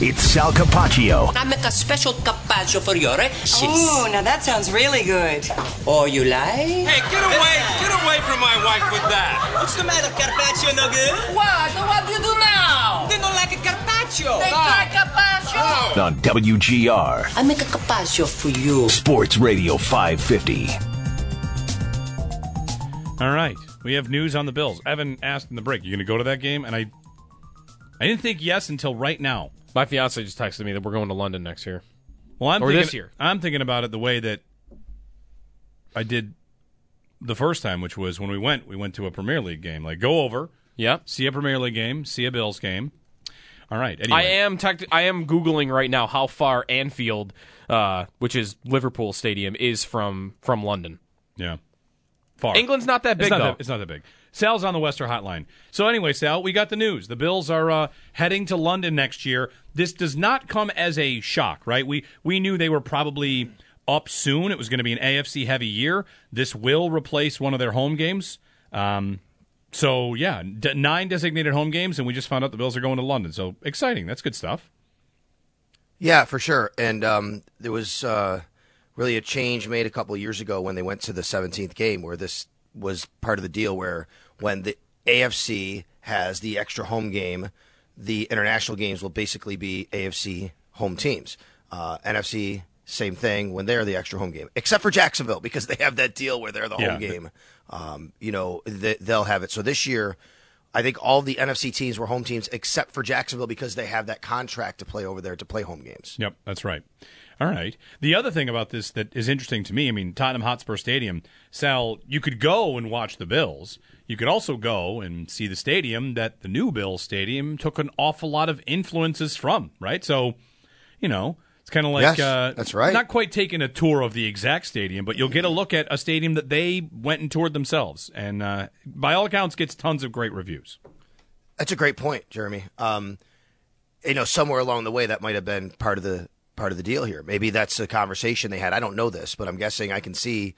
It's Sal Capaccio. I make a special carpaccio for your sis. Ooh, now that sounds really good. Oh, you like? Hey, get away! Get away from my wife with that! What's the matter, Carpaccio no good? What? What do you do now? They don't like a Carpaccio. They ah. like carpaccio. Oh. On WGR. I make a carpaccio for you. Sports Radio 550. All right, we have news on the Bills. Evan asked in the break, "You going to go to that game?" And I, I didn't think yes until right now. My fiance just texted me that we're going to London next year. Well, I'm Or thinking, this year. I'm thinking about it the way that I did the first time, which was when we went. We went to a Premier League game. Like go over, Yeah. see a Premier League game, see a Bills game. All right. Anyway, I am tech- I am googling right now how far Anfield, uh, which is Liverpool Stadium, is from from London. Yeah. Far. England's not that big it's not though. That, it's not that big. Sal's on the West Herr Hotline. So anyway, Sal, we got the news. The Bills are uh, heading to London next year. This does not come as a shock, right? We we knew they were probably up soon. It was going to be an AFC heavy year. This will replace one of their home games. Um, so yeah, d- nine designated home games, and we just found out the Bills are going to London. So exciting. That's good stuff. Yeah, for sure. And um, there was uh, really a change made a couple of years ago when they went to the 17th game, where this was part of the deal. Where when the AFC has the extra home game, the international games will basically be AFC home teams. Uh, NFC, same thing when they're the extra home game, except for Jacksonville because they have that deal where they're the Yeah. home game. Um, you know, they, they'll have it. So this year. I think all the NFC teams were home teams except for Jacksonville because they have that contract to play over there to play home games. Yep, that's right. All right. The other thing about this that is interesting to me, I mean, Tottenham Hotspur Stadium, Sal, you could go and watch the Bills. You could also go and see the stadium that the new Bills Stadium took an awful lot of influences from, right? So, you know, it's kind of like Yes, uh, that's right. Not quite taking a tour of the exact stadium, but you'll get a look at a stadium that they went and toured themselves, and uh, by all accounts, gets tons of great reviews. That's a great point, Jeremy. Um, you know, somewhere along the way, that might have been part of the part of the deal here. Maybe that's a conversation they had. I don't know this, but I'm guessing I can see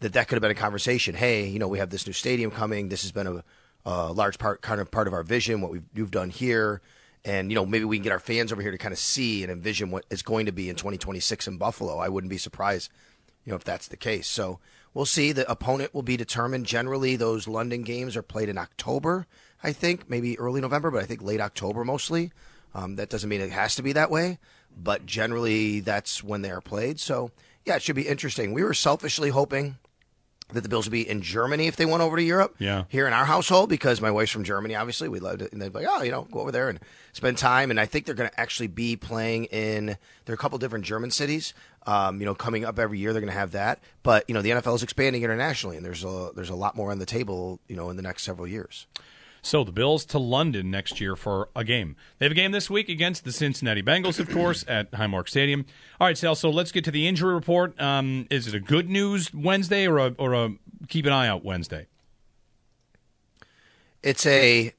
that that could have been a conversation. Hey, you know, we have this new stadium coming. This has been a, a large part, kind of part of our vision, what we've you've done here, and you know, maybe we can get our fans over here to kind of see and envision what it's going to be in 2026 in Buffalo. I wouldn't be surprised, you know, if that's the case. So we'll see. The opponent will be determined. Generally, those London games are played in October. I think maybe early November, but I think late October mostly. Um, that doesn't mean it has to be that way, but generally that's when they are played. So yeah, it should be interesting. We were selfishly hoping that the Bills would be in Germany if they went over to Europe. Yeah. Here in our household, because my wife's from Germany, obviously, we loved it. And they'd be like, oh, you know, go over there and spend time. And I think they're going to actually be playing in, there are a couple different German cities. Um, you know, coming up every year, they're going to have that. But, you know, the NFL is expanding internationally, and there's a, there's a lot more on the table, you know, in the next several years. So the Bills to London next year for a game. They have a game this week against the Cincinnati Bengals, of course, at Highmark Stadium. All right, Sal. So let's get to the injury report. Um, is it a good news Wednesday or a or a keep an eye out Wednesday? It's a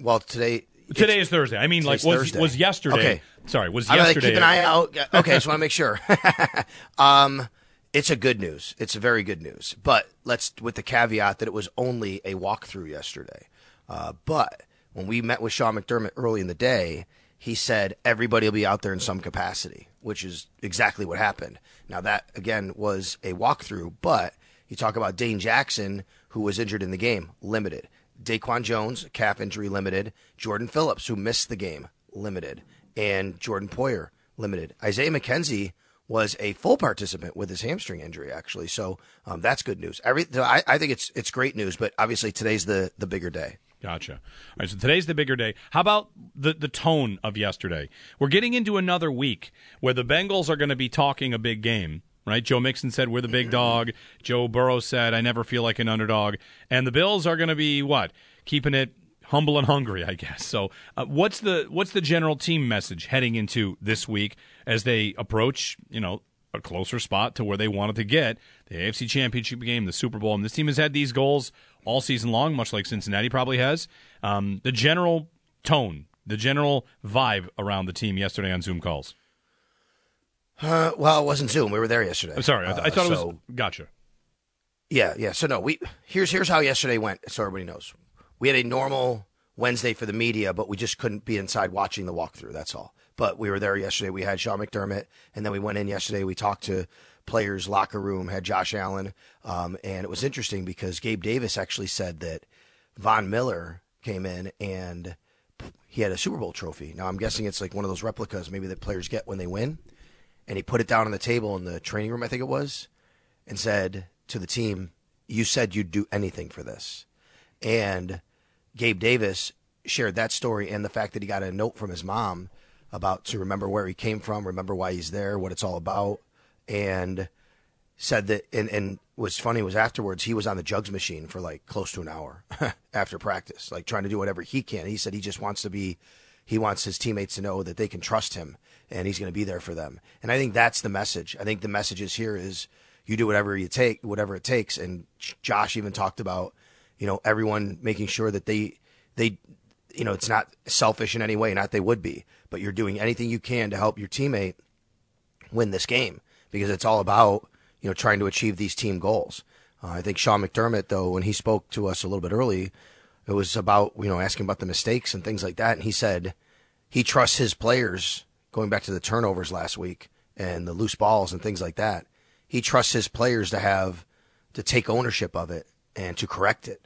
well today. Today is Thursday. I mean, like was Thursday. was yesterday. Okay. Sorry, was I'm gonna yesterday. keep an eye out. Okay, I just want to make sure. um, it's a good news. It's a very good news. But let's with the caveat that it was only a walkthrough yesterday. Uh, but when we met with Sean McDermott early in the day, he said everybody will be out there in some capacity, which is exactly what happened. Now that again was a walkthrough, but you talk about Dane Jackson, who was injured in the game, limited. Daquan Jones, calf injury, limited. Jordan Phillips, who missed the game, limited. And Jordan Poyer, limited. Isaiah McKenzie was a full participant with his hamstring injury, actually. So um, that's good news. Every, I, I think it's it's great news, but obviously today's the the bigger day. Gotcha. All right, so today's the bigger day. How about the the tone of yesterday? We're getting into another week where the Bengals are going to be talking a big game, right? Joe Mixon said we're the big dog. Joe Burrow said I never feel like an underdog, and the Bills are going to be what keeping it humble and hungry, I guess. So, uh, what's the what's the general team message heading into this week as they approach, you know, a closer spot to where they wanted to get the AFC Championship game, the Super Bowl, and this team has had these goals all season long, much like Cincinnati probably has. Um, the general tone, the general vibe around the team yesterday on Zoom calls. Uh, well, it wasn't Zoom. We were there yesterday. I'm sorry, I, th- I Uh, thought it was. Gotcha. Yeah, yeah. So no, we here's here's how yesterday went, so everybody knows. We had a normal Wednesday for the media, but we just couldn't be inside watching the walkthrough. That's all. But we were there yesterday. We had Sean McDermott, and then we went in yesterday. We talked to players' locker room, had Josh Allen, um, and it was interesting because Gabe Davis actually said that Von Miller came in and he had a Super Bowl trophy. Now I'm guessing it's like one of those replicas maybe that players get when they win, and he put it down on the table in the training room, I think it was, and said to the team, "You said you'd do anything for this," and Gabe Davis shared that story and the fact that he got a note from his mom about to remember where he came from, remember why he's there, what it's all about, and said that and and was funny was afterwards he was on the jugs machine for like close to an hour after practice, like trying to do whatever he can. He said he just wants to be he wants his teammates to know that they can trust him and he's going to be there for them. And I think that's the message. I think the message is here is you do whatever you take, whatever it takes. And Josh even talked about, you know, everyone making sure that they they you know, it's not selfish in any way, not they would be, but you're doing anything you can to help your teammate win this game because it's all about, you know, trying to achieve these team goals. Uh, I think Sean McDermott, though, when he spoke to us a little bit early, it was about, you know, asking about the mistakes and things like that. And he said he trusts his players, going back to the turnovers last week and the loose balls and things like that. He trusts his players to have, to take ownership of it and to correct it.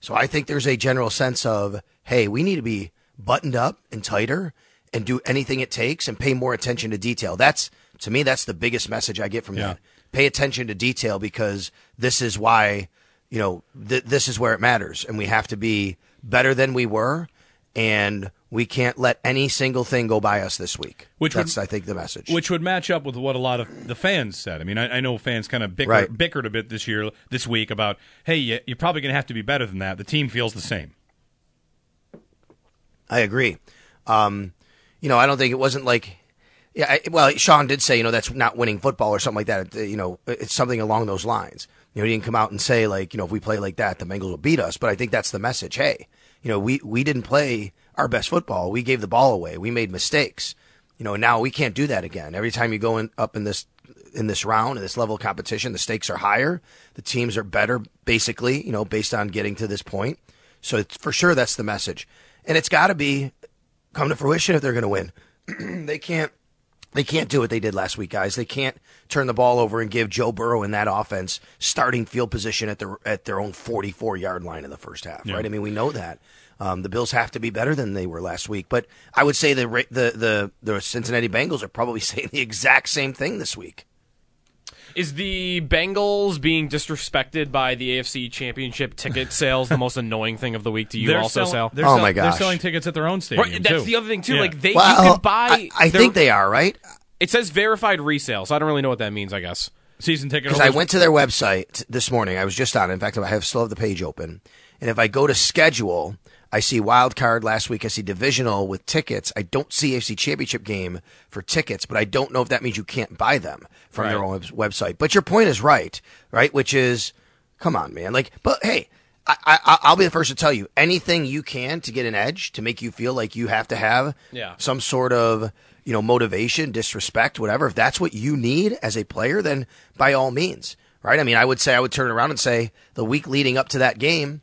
So I think there's a general sense of, hey, we need to be buttoned up and tighter and do anything it takes and pay more attention to detail. That's to me that's the biggest message I get from that. Pay attention to detail because this is why, you know, th- this is where it matters and we have to be better than we were and we can't let any single thing go by us this week. Which would- I think the message. Which would match up with what a lot of the fans said. I mean, I, I know fans kind of bicker, Right. bickered a bit this year, this week about, hey, you, you're probably going to have to be better than that. The team feels the same. I agree. Um, you know, I don't think it wasn't like, yeah. I, well, Sean did say, you know, that's not winning football or something like that. Uh, You know, it's something along those lines. You know, he didn't come out and say like, you know, if we play like that, the Bengals will beat us. But I think that's the message. Hey, you know, we we didn't play our best football. We gave the ball away. We made mistakes. You know, now we can't do that again. Every time you go in, up in this in this round in this level of competition, the stakes are higher. The teams are better, basically. You know, based on getting to this point. So for sure, that's the message, and it's got to be come to fruition if they're going to win. they can't they can't do what they did last week, guys. They can't turn the ball over and give Joe Burrow in that offense starting field position at their at their own 44 yard line in the first half, Yeah. right? I mean, we know that. Um, the Bills have to be better than they were last week, but I would say the the the the Cincinnati Bengals are probably saying the exact same thing this week. Is the Bengals being disrespected by the AFC Championship ticket sales the most annoying thing of the week to you They're also, sell- Sal? They're Oh sell- my They're selling tickets at their own stadium. Right, that's too. the other thing too. Yeah. Like they Well, you can buy. I, I their- think they are right It says verified resale, so I don't really know what that means. I guess. season ticket because I went to their website this morning. I was just on. it. In fact, I have still have the page open, and if I go to schedule, I see wild card last week. I see divisional with tickets. I don't see AFC Championship game for tickets, but I don't know if that means you can't buy them from their own website. But your point is right, right? Which is, come on, man. Like, but hey. I, I, I'll be the first to tell you anything you can to get an edge to make you feel like you have to have Yeah. some sort of you know motivation, disrespect, whatever. If that's what you need as a player, then by all means, right? I mean, I would say I would turn around and say the week leading up to that game,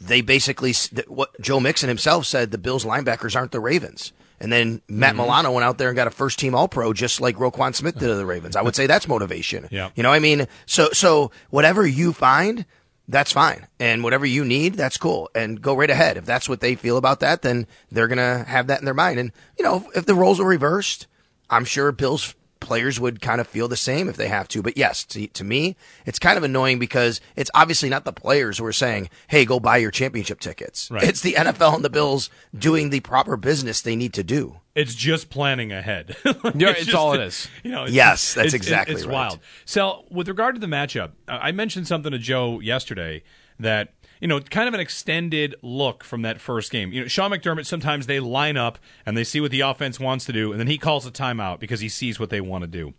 they basically what Joe Mixon himself said the Bills linebackers aren't the Ravens. And then Matt Mm-hmm. Milano went out there and got a first team All Pro just like Roquan Smith did to the Ravens. I would say that's motivation. Yeah. You know, I mean, so so whatever you find, that's fine. And whatever you need, that's cool. And go right ahead. If that's what they feel about that, then they're gonna have that in their mind. And you know, if the roles are reversed, I'm sure Bills players would kind of feel the same if they have to. But yes, to, to me, it's kind of annoying because it's obviously not the players who are saying, "Hey, go buy your championship tickets." Right. It's the NFL and the Bills doing the proper business they need to do. It's just planning ahead. Yeah, it's just- all it is. You know, it's Yes, that's it's- exactly It's right. wild. So, with regard to the matchup, uh, I mentioned something to Joe yesterday that you know, kind of an extended look from that first game. You know, Sean McDermott sometimes they line up and they see what the offense wants to do, and then he calls a timeout because he sees what they want to do.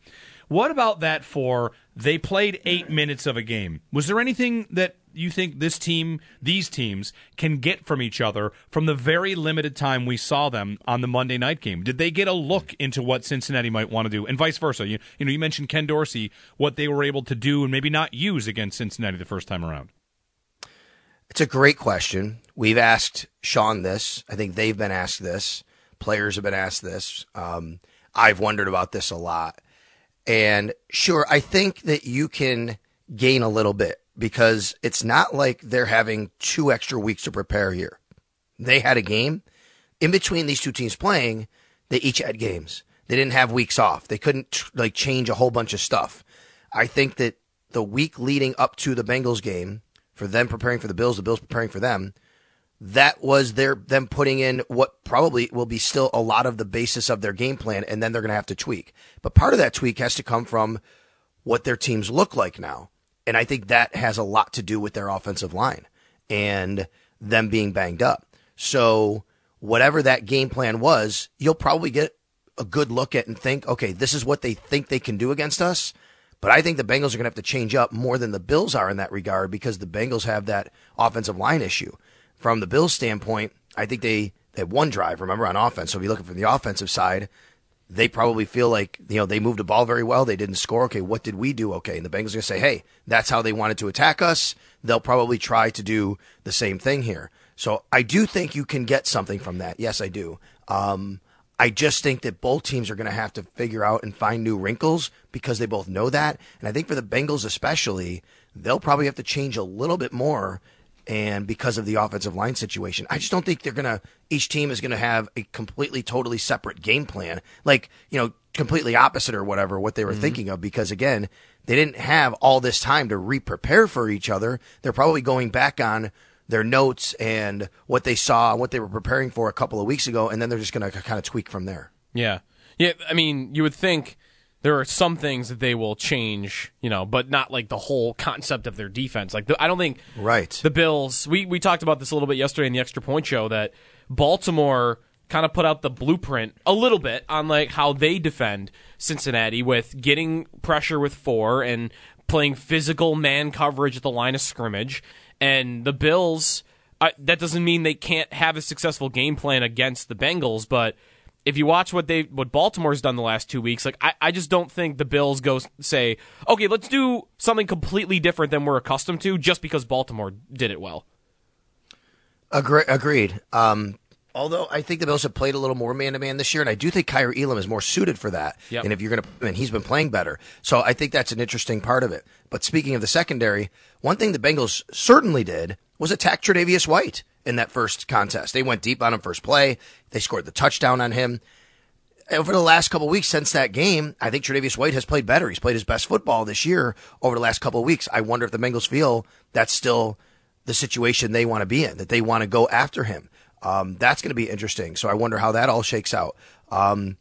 What about that for they played eight minutes of a game? Was there anything that you think this team, these teams, can get from each other from the very limited time we saw them on the Monday night game? Did they get a look into what Cincinnati might want to do, and vice versa? You, you know, you mentioned Ken Dorsey, what they were able to do and maybe not use against Cincinnati the first time around. It's a great question. We've asked Sean this. I think they've been asked this. Players have been asked this. Um, I've wondered about this a lot. And sure, I think that you can gain a little bit because it's not like they're having two extra weeks to prepare here. They had a game in between these two teams playing. They each had games. They didn't have weeks off. They couldn't like change a whole bunch of stuff. I think that the week leading up to the Bengals game, for them preparing for the Bills, the Bills preparing for them, that was their them putting in what probably will be still a lot of the basis of their game plan, and then they're going to have to tweak. But part of that tweak has to come from what their teams look like now, and I think that has a lot to do with their offensive line and them being banged up. So whatever that game plan was, you'll probably get a good look at and think, okay, this is what they think they can do against us. But I think the Bengals are going to have to change up more than the Bills are in that regard because the Bengals have that offensive line issue. From the Bills' standpoint, I think they, they had one drive, remember, on offense. So if you're looking from the offensive side, they probably feel like, you know, they moved the ball very well. They didn't score. Okay, what did we do? Okay. And the Bengals are going to say, hey, that's how they wanted to attack us. They'll probably try to do the same thing here. So I do think you can get something from that. Yes, I do. Um, I just think that both teams are going to have to figure out and find new wrinkles because they both know that. And I think for the Bengals especially, they'll probably have to change a little bit more and because of the offensive line situation. I just don't think they're going to each team is going to have a completely totally separate game plan. Like, you know, completely opposite or whatever what they were mm-hmm. thinking of because again, they didn't have all this time to re-prepare for each other. They're probably going back on their notes and what they saw and what they were preparing for a couple of weeks ago and then they're just going to kind of tweak from there. Yeah. Yeah, I mean, you would think there are some things that they will change, you know, but not like the whole concept of their defense. Like, the, I don't think right the Bills. We we talked about this a little bit yesterday in the extra point show that Baltimore kind of put out the blueprint a little bit on like how they defend Cincinnati with getting pressure with four and playing physical man coverage at the line of scrimmage, and the Bills. Uh, that doesn't mean they can't have a successful game plan against the Bengals, but if you watch what they what Baltimore's done the last two weeks, like I, I just don't think the Bills go say, okay, let's do something completely different than we're accustomed to, just because Baltimore did it well. Agree, agreed. Um, although I think the Bills have played a little more man to man this year, and I do think Kaiir Elam is more suited for that. Yep. And if you're going to, and he's been playing better, so I think that's an interesting part of it. But speaking of the secondary, one thing the Bengals certainly did was attack Tre'Davious White in that first contest. They went deep on him first play. They scored the touchdown on him. Over the last couple weeks since that game, I think Tre'Davious White has played better. He's played his best football this year over the last couple weeks. I wonder if the Bengals feel that's still the situation they want to be in, that they want to go after him. Um, that's going to be interesting. So I wonder how that all shakes out. Um,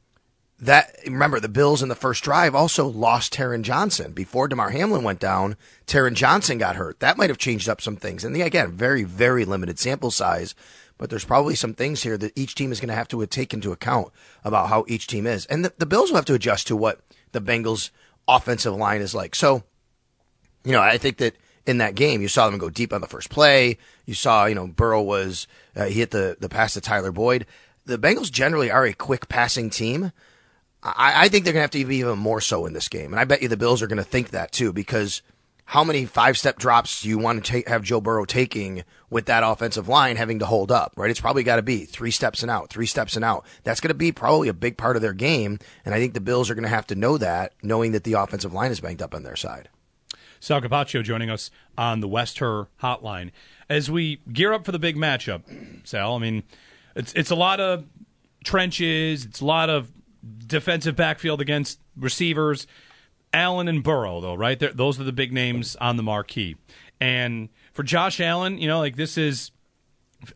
that remember the Bills in the first drive also lost Taron Johnson before Damar Hamlin went down. Taron Johnson got hurt. That might have changed up some things. And again, very very limited sample size, but there's probably some things here that each team is going to have to take into account about how each team is, and the, the Bills will have to adjust to what the Bengals offensive line is like. So, you know, I think that in that game. You saw them go deep on the first play. You saw, you know, Burrow was uh, he hit the the pass to Tyler Boyd. The Bengals generally are a quick passing team. I, I think they're going to have to be even more so in this game, and I bet you the Bills are going to think that too because how many five step drops do you want to take, have Joe Burrow taking with that offensive line having to hold up, right? It's probably got to be three steps and out, three steps and out. That's going to be probably a big part of their game. And I think the Bills are going to have to know that, knowing that the offensive line is banked up on their side. Sal Capaccio joining us on the West Herr hotline. As we gear up for the big matchup, Sal, I mean, it's, it's a lot of trenches, it's a lot of defensive backfield against receivers. Allen and Burrow, though, right? They're, those are the big names on the marquee. And for Josh Allen, you know, like this is,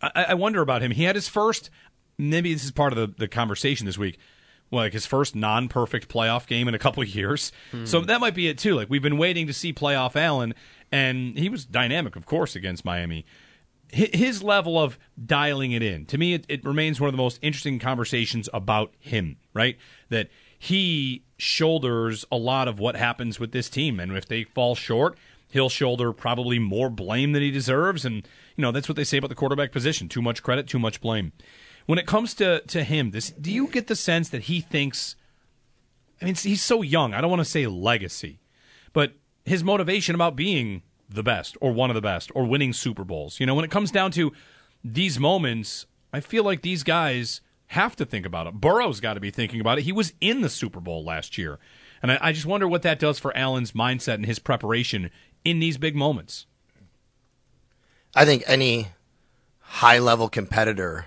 I, I wonder about him. He had his first, maybe this is part of the, the conversation this week. Well, like his first non-perfect playoff game in a couple of years, hmm. so that might be it too. Like we've been waiting to see playoff Allen, and he was dynamic, of course, against Miami his level of dialing it in to me it, it, remains one of the most interesting conversations about him right that he shoulders a lot of what happens with this team. And if they fall short, he'll shoulder probably more blame than he deserves. And, you know, that's what they say about the quarterback position too much credit, too much blame. When it comes to, to him, this do you get the sense that he thinks, I mean, he's so young. I don't want to say legacy, but his motivation about being the best or one of the best or winning Super Bowls. You know, when it comes down to these moments, I feel like these guys have to think about it. Burrow's got to be thinking about it. He was in the Super Bowl last year. And I, I just wonder what that does for Allen's mindset and his preparation in these big moments. I think any high level competitor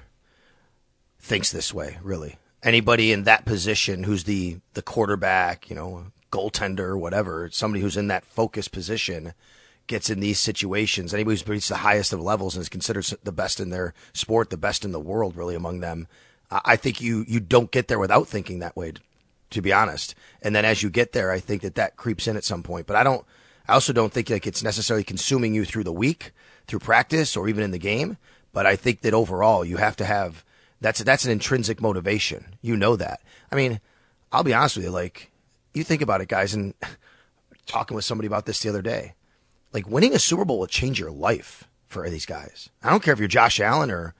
thinks this way, really. Anybody in that position who's the, the quarterback, you know, goaltender, whatever, somebody who's in that focus position gets in these situations. Anybody who's reached the highest of levels and is considered the best in their sport, the best in the world, really, among them, I think you you don't get there without thinking that way, to be honest. And then as you get there, I think that that creeps in at some point. But I don't. I also don't think like it's necessarily consuming you through the week, through practice, or even in the game. But I think that overall, you have to have that's that's an intrinsic motivation. You know that. I mean, I'll be honest with you. Like, you think about it, guys, and talking with somebody about this the other day. Like, winning a Super Bowl will change your life for these guys. I don't care if you're Josh Allen or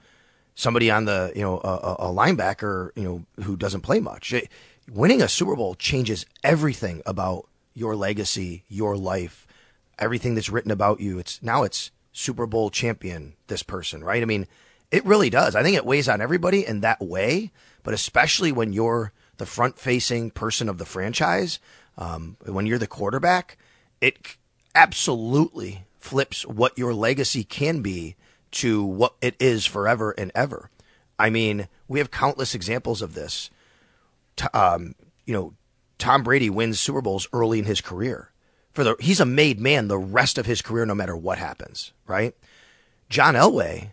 somebody on the you know a, a linebacker you know who doesn't play much. It, winning a Super Bowl changes everything about your legacy, your life, everything that's written about you. It's now it's Super Bowl champion. This person, right? I mean, it really does. I think it weighs on everybody in that way, but especially when you're the front-facing person of the franchise, um, when you're the quarterback, it absolutely flips what your legacy can be to what it is forever and ever. I mean, we have countless examples of this. Um, you know, Tom Brady wins Super Bowls early in his career. For the he's a made man the rest of his career, no matter what happens. Right? John Elway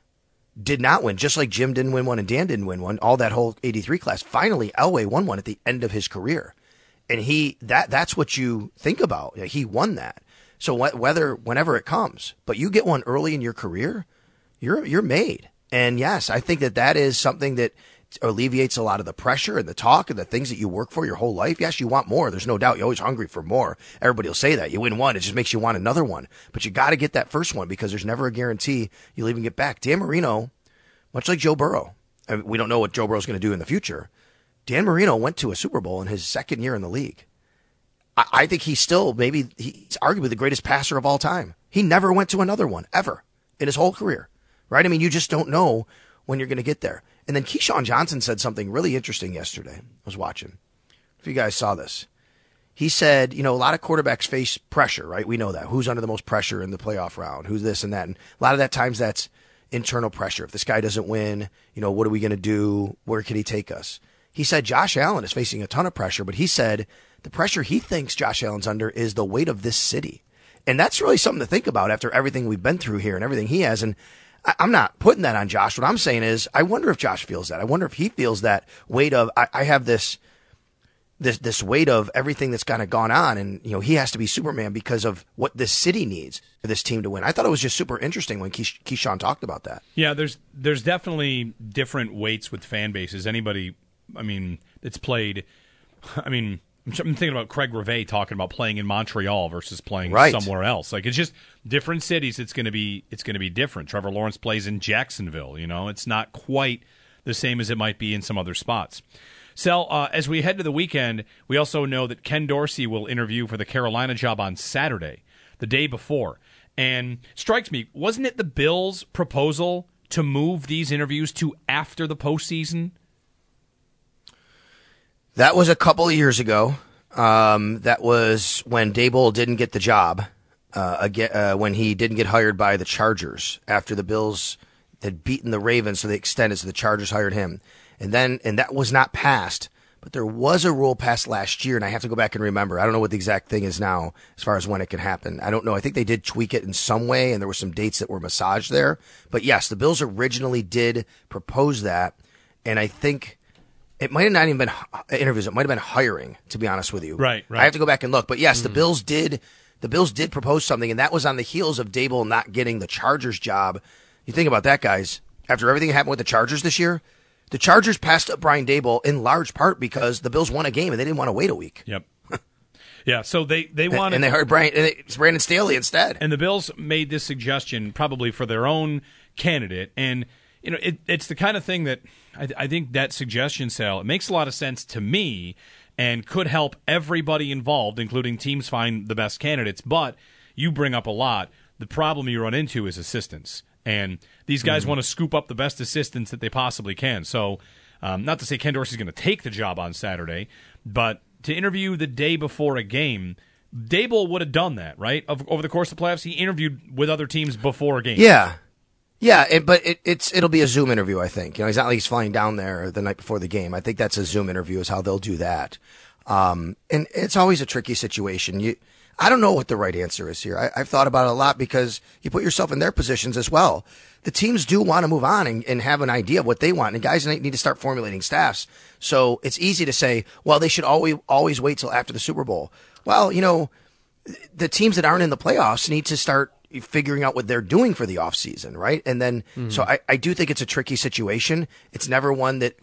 did not win, just like Jim didn't win one and Dan didn't win one. All that whole '83 class. Finally, Elway won one at the end of his career, and he that that's what you think about. He won that. So whether whenever it comes, but you get one early in your career, you're you're made. And yes, I think that that is something that alleviates a lot of the pressure and the talk and the things that you work for your whole life. Yes, you want more. There's no doubt. You're always hungry for more. Everybody will say that. You win one, it just makes you want another one. But you got to get that first one because there's never a guarantee you'll even get back. Dan Marino, much like Joe Burrow, I mean, we don't know what Joe Burrow's going to do in the future. Dan Marino went to a Super Bowl in his second year in the league. I, I think he's still maybe he's arguably the greatest passer of all time. He never went to another one ever in his whole career right? I mean, you just don't know when you're going to get there. And then Keyshawn Johnson said something really interesting yesterday. I was watching. If you guys saw this, he said, you know, a lot of quarterbacks face pressure, right? We know that. Who's under the most pressure in the playoff round? Who's this and that? And a lot of that times that's internal pressure. If this guy doesn't win, you know, what are we going to do? Where can he take us? He said Josh Allen is facing a ton of pressure, but he said the pressure he thinks Josh Allen's under is the weight of this city. And that's really something to think about after everything we've been through here and everything he has. And I, am not putting that on Josh. What I'm saying is, I wonder if Josh feels that. I wonder if he feels that weight of I, I have this this this weight of everything that's kind of gone on, and you know he has to be Superman because of what this city needs for this team to win. I thought it was just super interesting when Keish- Keyshawn talked about that. Yeah, there's there's definitely different weights with fan bases. Anybody, I mean, it's played. I mean, I'm thinking about Craig Rivet talking about playing in Montreal versus playing Right. somewhere else. Like it's just different cities. It's going to be it's going to be different. Trevor Lawrence plays in Jacksonville. You know, it's not quite the same as it might be in some other spots. So uh, as we head to the weekend, we also know that Ken Dorsey will interview for the Carolina job on Saturday, the day before. And strikes me, wasn't it the Bills' proposal to move these interviews to after the postseason? That was a couple of years ago. Um, that was when Daboll didn't get the job. Uh, again, uh, when he didn't get hired by the Chargers after the Bills had beaten the Ravens, so they extended, so the Chargers hired him, and then and that was not passed. But there was a rule passed last year, and I have to go back and remember. I don't know what the exact thing is now as far as when it can happen. I don't know. I think they did tweak it in some way, and there were some dates that were massaged there. But yes, the Bills originally did propose that, and I think it might have not even been uh, interviews. It might have been hiring, to be honest with you. Right, right. I have to go back and look. But yes, the hmm. Bills did. The Bills did propose something, and that was on the heels of Daboll not getting the Chargers job. You think about that, guys. After everything that happened with the Chargers this year, the Chargers passed up Brian Daboll in large part because the Bills won a game and they didn't want to wait a week. Yep. yeah, so they they wanted and they hired Brian and it's Brandon Staley instead. And the Bills made this suggestion probably for their own candidate. And, you know, it, it's the kind of thing that I, I think that suggestion, Sal, it makes a lot of sense to me and could help everybody involved, including teams, find the best candidates. But you bring up a lot. The problem you run into is assistants. And these guys want to scoop up the best assistants that they possibly can. So, um, not to say Ken Dorsey's going to take the job on Saturday, but to interview the day before a game, Daboll would have done that, right? Of, over the course of the playoffs, he interviewed with other teams before a game. Yeah. Yeah, it, but it, it's it'll be a Zoom interview. I think you know he's not like he's flying down there the night before the game. I think that's a Zoom interview is how they'll do that. Um, and it's always a tricky situation. You, I don't know what the right answer is here. I, I've thought about it a lot because you put yourself in their positions as well. The teams do want to move on and, and have an idea of what they want, and guys need to start formulating staffs. So it's easy to say, well, they should always always wait till after the Super Bowl. Well, you know, the teams that aren't in the playoffs need to start figuring out what they're doing for the offseason, right? And then, so I, I do think it's a tricky situation. It's never one that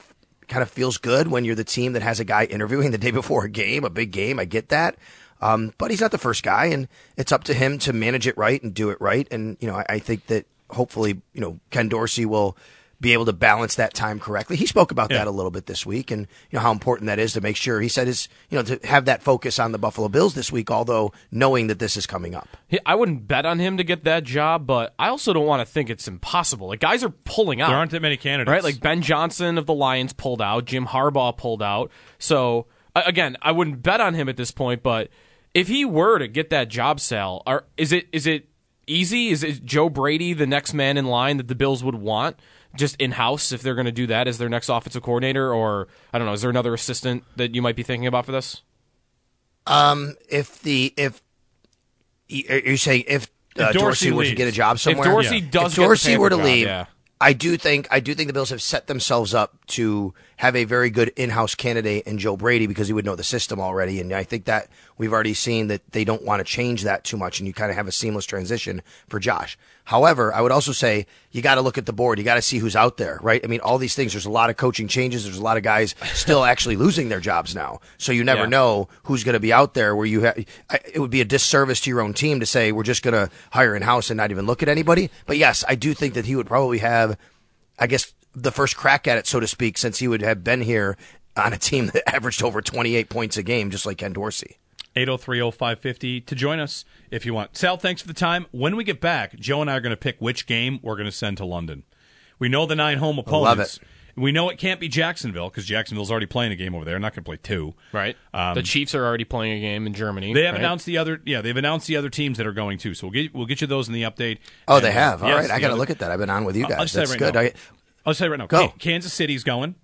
kind of feels good when you're the team that has a guy interviewing the day before a game, a big game. I get that. Um, but he's not the first guy, and it's up to him to manage it right and do it right. And, you know, I, I think that hopefully, you know, Ken Dorsey will be able to balance that time correctly. He spoke about that a little bit this week and you know how important that is to make sure he said is you know to have that focus on the Buffalo Bills this week although knowing that this is coming up. I wouldn't bet on him to get that job, but I also don't want to think it's impossible. Like guys are pulling out. There aren't that many candidates. right? Like Ben Johnson of the Lions pulled out, Jim Harbaugh pulled out. So again, I wouldn't bet on him at this point, but if he were to get that job Sal, are is it is it easy? Is it Joe Brady the next man in line that the Bills would want? Just in house, if they're going to do that as their next offensive coordinator, or I don't know, is there another assistant that you might be thinking about for this? Um, if the if you're saying if, uh, If Dorsey Dorsey, were to get a job somewhere, If somewhere, Dorsey does if get the Dorsey were to job, leave, yeah. I do think I do think the Bills have set themselves up to have a very good in-house candidate in Joe Brady because he would know the system already, and I think that we've already seen that they don't want to change that too much, and you kind of have a seamless transition for Josh. However, I would also say you got to look at the board. You got to see who's out there, right? I mean, all these things. There's a lot of coaching changes. There's a lot of guys still actually losing their jobs now, so you never Yeah. know who's going to be out there. Where you have, it would be a disservice to your own team to say we're just going to hire in house and not even look at anybody. But yes, I do think that he would probably have I guess the first crack at it, so to speak, since he would have been here on a team that averaged over 28 points a game, just like Ken Dorsey. 8030550 to join us if you want. Sal, thanks for the time. When we get back, Joe and I are going to pick which game we're going to send to London. We know the nine home love opponents. it. We know it can't be Jacksonville because Jacksonville's already playing a game over there. They're not going to play two. Right. Um, the Chiefs are already playing a game in Germany. They have right? announced the other. Yeah, they've announced the other teams that are going to. So we'll get we'll get you those in the update. Oh, And, they have. All right, yes, I got to look at that. I've been on with you guys. I'll just say That's right good. now. I- I'll say right now. Go. Ka- Kansas City's going.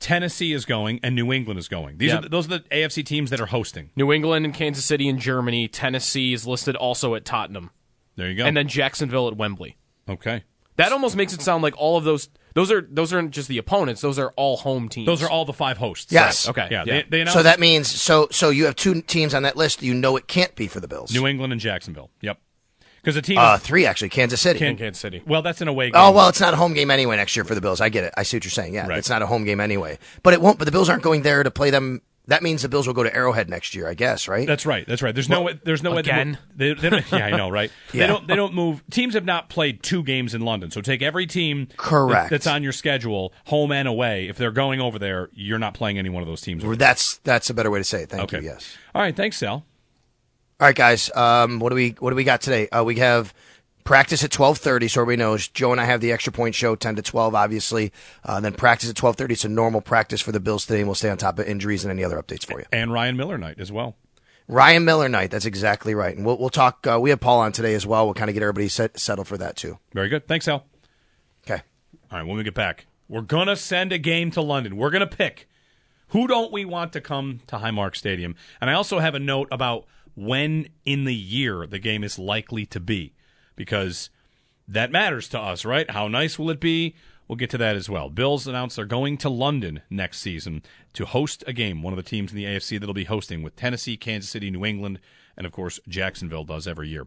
Tennessee is going, and New England is going. These Yep. are the, those are the AFC teams that are hosting. New England and Kansas City and Germany. Tennessee is listed also at Tottenham. There you go. And then Jacksonville at Wembley. okay, That almost makes it sound like all of those those are those aren't just the opponents, those are all home teams. those are all the five hosts. Yes. Okay. Yeah, Yeah. They, they announced So that means so so you have two teams on that list. You know it can't be for the Bills. New England and Jacksonville. Yep. Because the team. uh, is- three actually. Kansas City. in Kansas City. well, that's an away game. Oh well, it's not a home game anyway next year for the Bills. I get it. I see what you're saying. Yeah, Right. it's not a home game anyway. But it won't. But the Bills aren't going there to play them That means the Bills will go to Arrowhead next year, I guess, right? That's right. That's right. There's no. Well, way, there's no again? way. They, they don't, yeah, I know, right? Yeah. They don't. They don't move. Teams have not played two games in London, so take every team Correct. that- that's on your schedule, home and away. If they're going over there, you're not playing any one of those teams. Or That's that's a better way to say it. Thank Okay. you. Yes. All right. Thanks, Sal. All right, guys. Um, what do we what do we got today? Uh, we have practice at twelve thirty, so everybody knows. Joe and I have the extra point show ten to twelve, obviously. Uh, then practice at twelve thirty. It's a normal practice for the Bills today, and we'll stay on top of injuries and any other updates for you. And Ryan Miller night as well. Ryan Miller night. That's exactly right. And we'll we'll talk. Uh, we have Paul on today as well. We'll kind of get everybody set, settled for that too. Very good. Thanks, Sal. Okay. All right. When we get back, we're gonna send a game to London. We're gonna pick who don't we want to come to Highmark Stadium, and I also have a note about when in the year the game is likely to be, because that matters to us, right? How nice will it be? We'll get to that as well. Bills announced they're going to London next season to host a game, one of the teams in the AFC that'll be hosting with Tennessee, Kansas City, New England, and of course, Jacksonville does every year.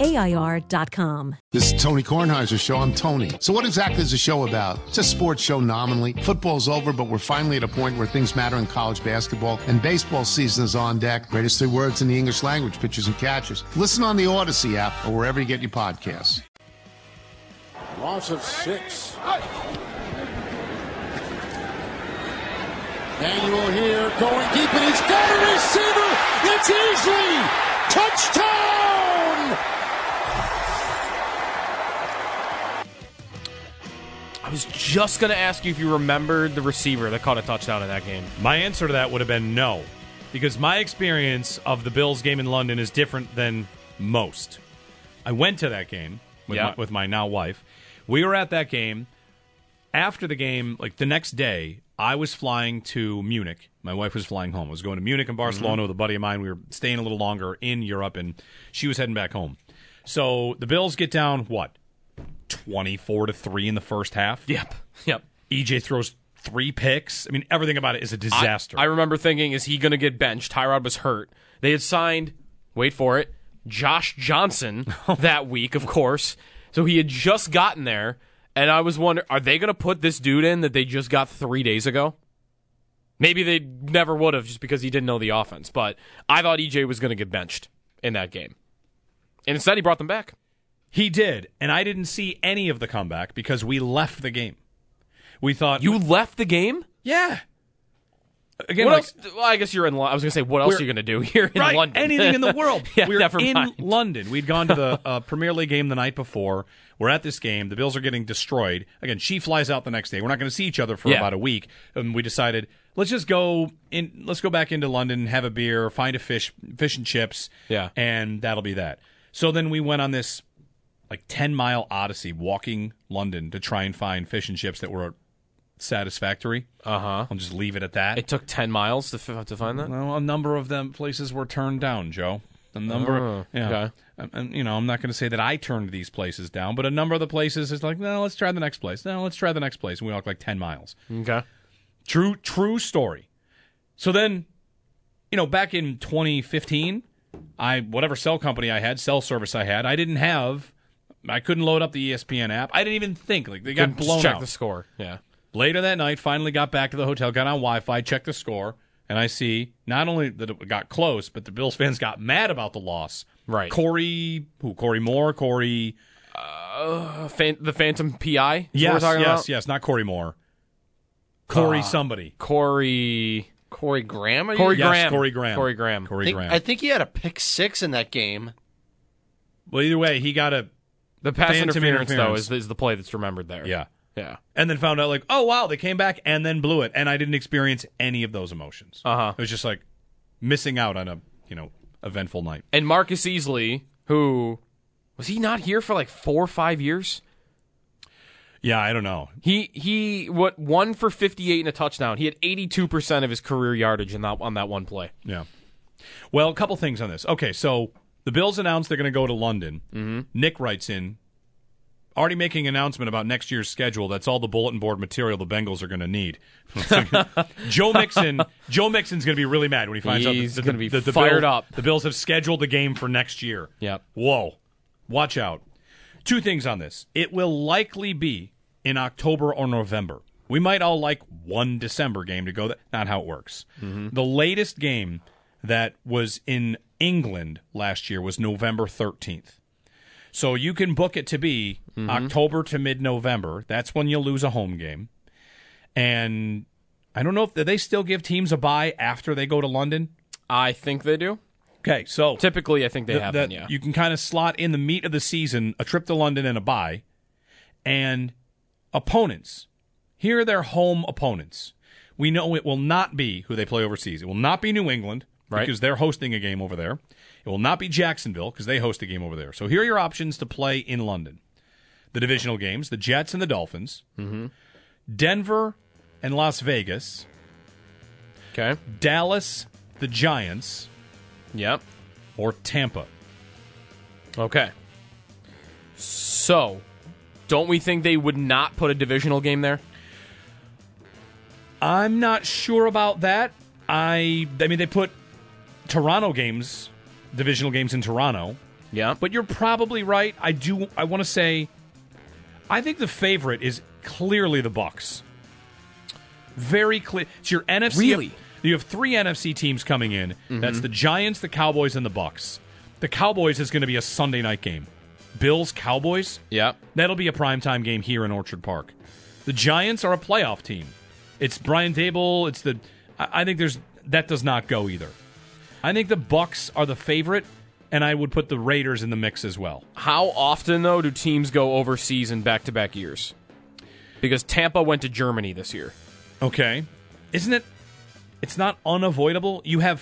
A I R.com. This is Tony Kornheiser's show. I'm Tony. So, what exactly is the show about? It's a sports show nominally. Football's over, but we're finally at a point where things matter in college basketball, and baseball season is on deck. Greatest three words in the English language pitchers and catchers. Listen on the Odyssey app or wherever you get your podcasts. Loss of six. Manuel here going deep, and he's got a receiver. It's Easley. Touchdown! I was just going to ask you if you remembered the receiver that caught a touchdown in that game. My answer to that would have been no, because my experience of the Bills game in London is different than most. I went to that game with, Yeah. my, with my now wife. We were at that game. After the game, like the next day, I was flying to Munich. My wife was flying home. I was going to Munich and Barcelona mm-hmm. with a buddy of mine. We were staying a little longer in Europe, and she was heading back home. So the Bills get down what twenty-four to three in the first half. Yep. Yep. EJ throws three picks. I mean, everything about it is a disaster. I, I remember thinking, is he going to get benched? Tyrod was hurt. They had signed, wait for it, Josh Johnson that week, of course. So he had just gotten there, and I was wondering, are they going to put this dude in that they just got three days ago? Maybe they never would have just because he didn't know the offense, but I thought EJ was going to get benched in that game. And instead, he brought them back. He did, and I didn't see any of the comeback because we left the game. We thought You left the game? yeah. Again, what like, else? Well, I guess you're in. Lo- I was going to say, what else We're- you going to do here in right, London? anything in the world. yeah, we're in mind. London. We'd gone to the uh, Premier League game the night before. We're at this game. The Bills are getting destroyed. Again, she flies out the next day. We're not going to see each other for Yeah. about a week. And we decided let's just go in. Let's go back into London, have a beer, find a fish, fish and chips. Yeah. and that'll be that. So then we went on this like ten mile odyssey, walking London to try and find fish and chips that were satisfactory. Uh huh. I'll just leave it at that. It took ten miles to f- to find that. Well, a number of them places were turned down, Joe. A number, Oh, yeah. okay. And, and, you know, I'm not going to say that I turned these places down, but a number of the places is like, no, let's try the next place. No, let's try the next place. And we walk like ten miles. Okay. True, true story. So then, you know, back in 2015, I whatever cell company I had, cell service I had, I didn't have. I couldn't load up the ESPN app. I didn't even think like they got Couldn't blown check out. the score. Yeah. Later that night, finally got back to the hotel, got on Wi Fi, checked the score, and I see not only that it got close, but the Bills fans got mad about the loss. Right. Corey, who? Corey Moore, Corey. Uh, fan- the Phantom PI. is what Yes, we're yes, about? yes, not Corey Moore. Corey Uh, somebody. Corey. Corey Graham. Are you- Corey Yes, Graham. Corey Graham. Corey Graham. I Corey think, Graham. I think he had a pick six in that game. well, either way, he got a The pass Phantom interference, though is, is the play that's remembered there. yeah. Yeah. And then found out like, oh wow, they came back and then blew it, and I didn't experience any of those emotions. Uh huh. It was just like missing out on a you know eventful night. And Marcus Easley, who was he not here for like four or five years? Yeah, I don't know. He he what one for 58 and a touchdown. He had 82% of his career yardage in that on that one play. Yeah. Well, a couple things on this. Okay, so the Bills announced they're going to go to London. Mm-hmm. Nick writes in, already making an announcement about next year's schedule. That's all the bulletin board material the Bengals are going to need. Joe Mixon, Joe Mixon's going to be really mad when he finds He's out that gonna be that the fired Bill- up. The Bills have scheduled the game for next year. Yep. Whoa. Watch out. Two things on this. It will likely be in October or November. We might all like one December game to go. That not how it works. The latest game that was in England last year was November 13th. So you can book it to be mm-hmm. October to mid November. That's when you'll lose a home game. And I don't know if they still give teams a bye after they go to London. I think they do. Okay, so Typically, I think they the- have that yeah. You can kind of slot in the meat of the season a trip to London and a bye. And opponents. Here are their home opponents. We know it will not be who they play overseas. It will not be New England Right. because they're hosting a game over there. It will not be Jacksonville because they host a game over there. So here are your options to play in London. The divisional games, the Jets and the Dolphins. Mhm. Denver and Las Vegas. Okay. Dallas, the Giants. Yep. Or Tampa. Okay. So, don't we think they would not put a divisional game there? I'm not sure about that. I I mean they put Toronto games, divisional games in Toronto. Yeah. But you're probably right. I do I want to say I think the favorite is clearly the Bucks. Very clear. It's your NFC. Really? You have three NFC teams coming in. Mm-hmm. That's the Giants, the Cowboys, and the Bucks. The Cowboys is going to be a Sunday night game. Bills Cowboys. Yeah. That'll be a primetime game here in Orchard Park. The Giants are a playoff team. It's Brian Daboll. It's the. I I think there's that does not go either. I think the Bucks are the favorite, and I would put the Raiders in the mix as well. How often though do teams go overseas in back-to-back years? Because Tampa went to Germany this year. Okay, isn't it? It's not unavoidable. You have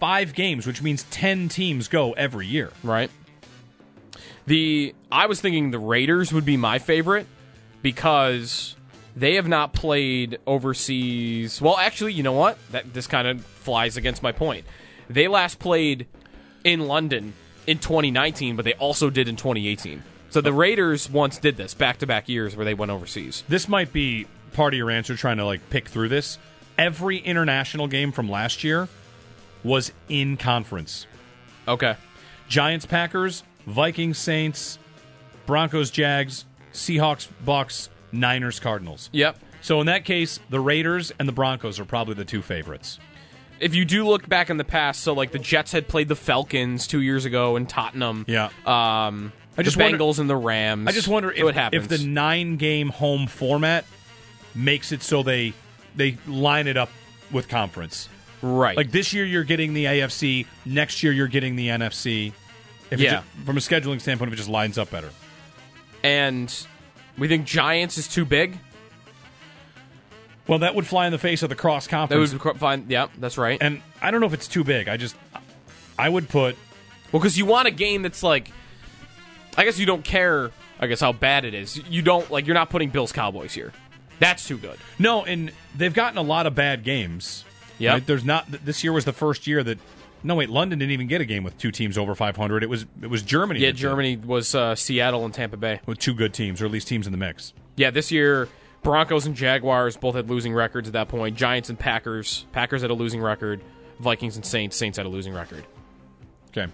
five games, which means ten teams go every year. Right. The I was thinking the Raiders would be my favorite because they have not played overseas. Well, actually, you know what? That this kind of flies against my point. They last played in London in 2019, but they also did in 2018. So the Raiders once did this back-to-back years where they went overseas. This might be part of your answer trying to like pick through this. Every international game from last year was in conference. Okay. Giants Packers, Vikings Saints, Broncos Jags, Seahawks Bucks, Niners Cardinals. Yep. So in that case, the Raiders and the Broncos are probably the two favorites. If you do look back in the past, so like the Jets had played the Falcons two years ago in Tottenham. Yeah. Um, I just the wonder- Bengals and the Rams. I just wonder if, if the nine game home format makes it so they they line it up with conference. Right. Like this year you're getting the AFC, next year you're getting the NFC. If Yeah. ju- from a scheduling standpoint, if it just lines up better. and we think Giants is too big. Well, that would fly in the face of the cross conference. That would be fine. Yeah, that's right. and I don't know if it's too big. I just I would put Well, because you want a game that's like, I guess you don't care. I guess how bad it is. You don't like. You're not putting Bills Cowboys here. That's too good. No, and they've gotten a lot of bad games. Yeah, Right? There's not. This year was the first year that. No, wait. London didn't even get a game with two teams over 500. It was it was Germany. Yeah, Germany was uh, Seattle and Tampa Bay. with two good teams, or at least teams in the mix. Yeah, this year Broncos and Jaguars both had losing records at that point. Giants and Packers. Packers had a losing record. Vikings and Saints. Saints had a losing record. Okay.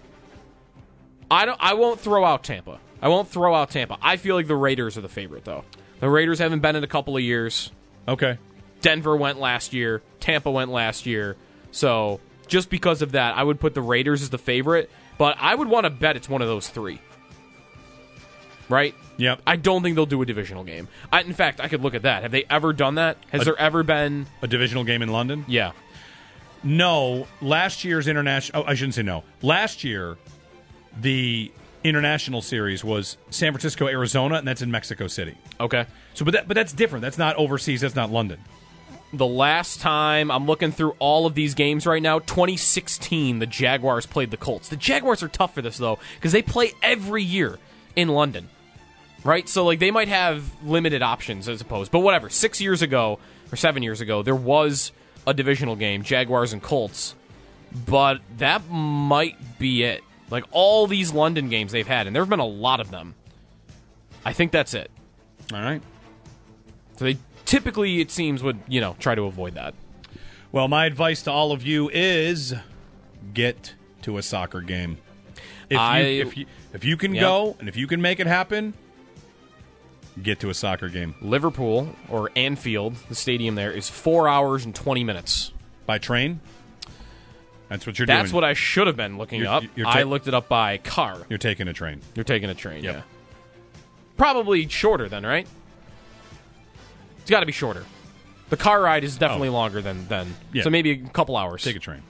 I don't. I won't throw out Tampa. I won't throw out Tampa. I feel like the Raiders are the favorite though. The Raiders haven't been in a couple of years. Okay. Denver went last year. Tampa went last year. So just because of that, I would put the Raiders as the favorite. But I would want to bet it's one of those three. Right? Yep. I don't think they'll do a divisional game. I, in fact, I could look at that. Have they ever done that? Has A- there ever been? A divisional game in London? Yeah. No. Last year's international. Oh, I shouldn't say no. Last year, the international series was San Francisco, Arizona, and that's in Mexico City. Okay. So, but that, but that's different. That's not overseas. That's not London. The last time I'm looking through all of these games right now, 2016, the Jaguars played the Colts. The Jaguars are tough for this though because they play every year in London. Right? So like they might have limited options as opposed, but whatever. Six years ago or seven years ago, there was a divisional game, Jaguars and Colts, but that might be it. Like all these London games they've had, and there have been a lot of them. I think that's it. All right. So they typically, it seems, would you know try to avoid that. Well, my advice to all of you is get to a soccer game. If I- you if you if you can go and if you can make it happen, get to a soccer game Liverpool or Anfield, the stadium there is four hours and twenty minutes. by train. That's what you're doing. That's doing. what I should have been looking You're- up. you're I looked it up by car. You're taking a train. You're taking a train. Yep. Yeah. Probably shorter then, right? It's got to be shorter. The car ride is definitely oh. longer than than. Oh. Yeah. So maybe a couple hours. Take a train.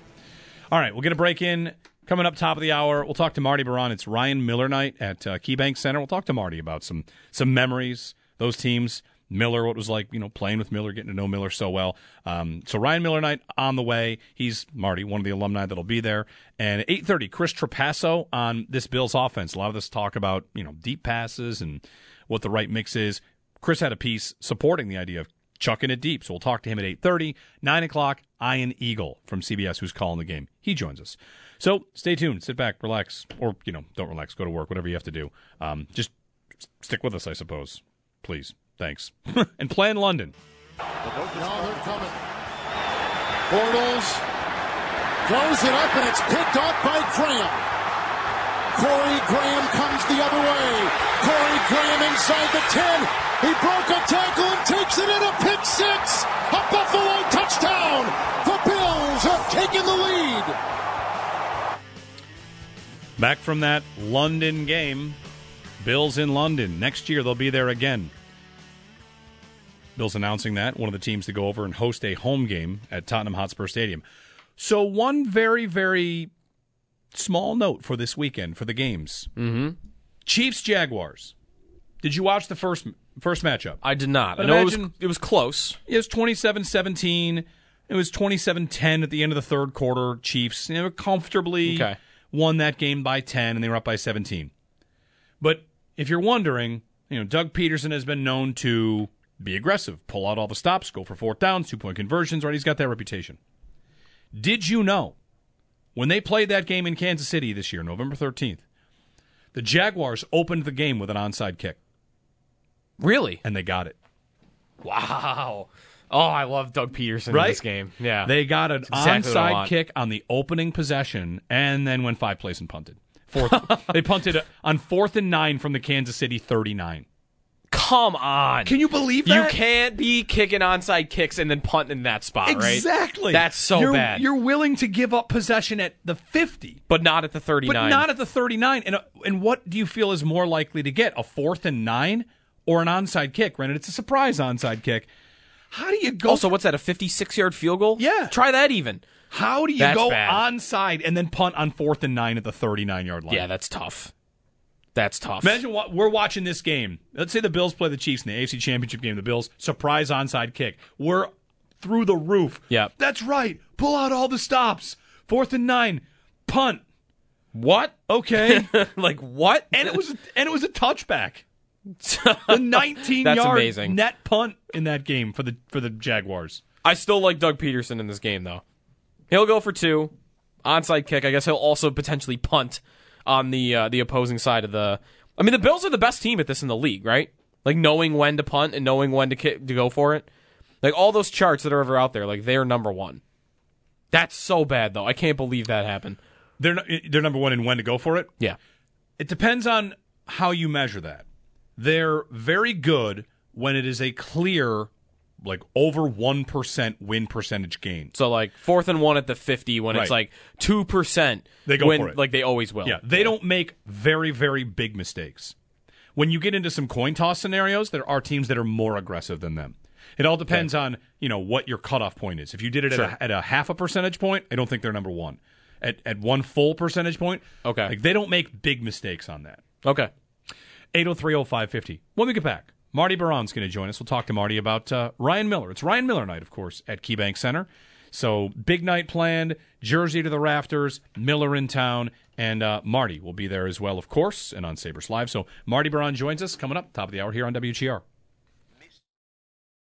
All right, we'll get a break in. Coming up top of the hour, we'll talk to Marty Biron. It's Ryan Miller night at uh, KeyBank Center. We'll talk to Marty about some some memories, those teams. Miller, what was like, you know, playing with Miller, getting to know Miller so well. Um, so Ryan Miller night on the way. He's Marty, one of the alumni that'll be there. And at eight thirty, Chris Trapasso on this Bills offense. A lot of this talk about you know deep passes and what the right mix is. Chris had a piece supporting the idea of chucking it deep. So we'll talk to him at 8.30. 9 o'clock, Ian Eagle from CBS, who's calling the game. He joins us. So stay tuned. Sit back, relax, or, you know, don't relax. Go to work, whatever you have to do. Um, just stick with us, I suppose. Please. Thanks. and play in London. Now they're coming. Bortles throws it up and it's picked off by Graham. Corey Graham comes the other way. Corey Graham inside the 10. He broke a tackle and takes it in a pick six. A Buffalo touchdown. The Bills have taken the lead. Back from that London game. Bills in London. Next year, they'll be there again. Bills announcing that. One of the teams to go over and host a home game at Tottenham Hotspur Stadium. So, one very, very small note for this weekend for the games Mm-hmm. Chiefs Jaguars. Did you watch the first first matchup? I did not. But I know it was, it was close. It was 27-17. It was 27-10 at the end of the third quarter. Chiefs you know, comfortably Okay. Won that game by 10, and they were up by 17. But if you're wondering, you know, Doug Pederson has been known to be aggressive, pull out all the stops, go for fourth downs, two-point conversions, right? He's got that reputation. Did you know when they played that game in Kansas City this year, November 13th, the Jaguars opened the game with an onside kick, Really? and they got it. Wow. Oh, I love Doug Pederson Right? in this game. Yeah. They got an exactly onside kick on the opening possession and then went five plays and punted. Fourth, they punted on fourth and nine from the Kansas City 39. Come on. Can you believe that? You can't be kicking onside kicks and then punting in that spot, right? Exactly. That's so You're- bad. You're willing to give up possession at the 50, but not at the 39. but not at the 39. And, uh, and what do you feel is more likely to get? A fourth and nine or an onside kick? Granted, it's a surprise onside kick. How do you go? Also, what's that, a 56 yard field goal? Yeah. Try that even. how do you That's go bad. onside and then punt on fourth and nine at the 39 yard line? Yeah, that's tough. That's tough. Imagine what we're watching this game. Let's say the Bills play the Chiefs in the AFC Championship game. The Bills surprise onside kick. We're through the roof. Yep. That's right. Pull out all the stops. Fourth and nine. Punt. What? Okay. like, what? and it was and it was a touchback. The 19 That's yard amazing. net punt in that game for the for the Jaguars. I still like Doug Pederson in this game, though. He'll go for two. Onside kick. I guess he'll also potentially punt on the uh, the opposing side of the. I mean, the Bills are the best team at this in the league, right? Like knowing when to punt and knowing when to kick, to go for it. Like all those charts that are ever out there, like they're number one. That's so bad, though. I can't believe that happened. They're they're number one in when to go for it. Yeah. It depends on how you measure that. They're very good when it is a clear, like over 1% win percentage gain. So like fourth and one at the fifty when it's like two percent. They go when, for it. like they always will. Yeah, they don't make very, very big mistakes. When you get into some coin toss scenarios, there are teams that are more aggressive than them. It all depends on you know what your cutoff point is. If you did it Sure. at, a, at a half a percentage point, I don't think they're number one. At at one full percentage point, Okay. like they don't make big mistakes on that. Okay. 8030550. When we get back, Marty Biron's going to join us. We'll talk to Marty about uh, Ryan Miller. It's Ryan Miller night, of course, at KeyBank Center. So big night planned, Jersey to the rafters, Miller in town, and uh, Marty will be there as well, of course, and on Sabres Live. So Marty Biron joins us coming up top of the hour here on WGR.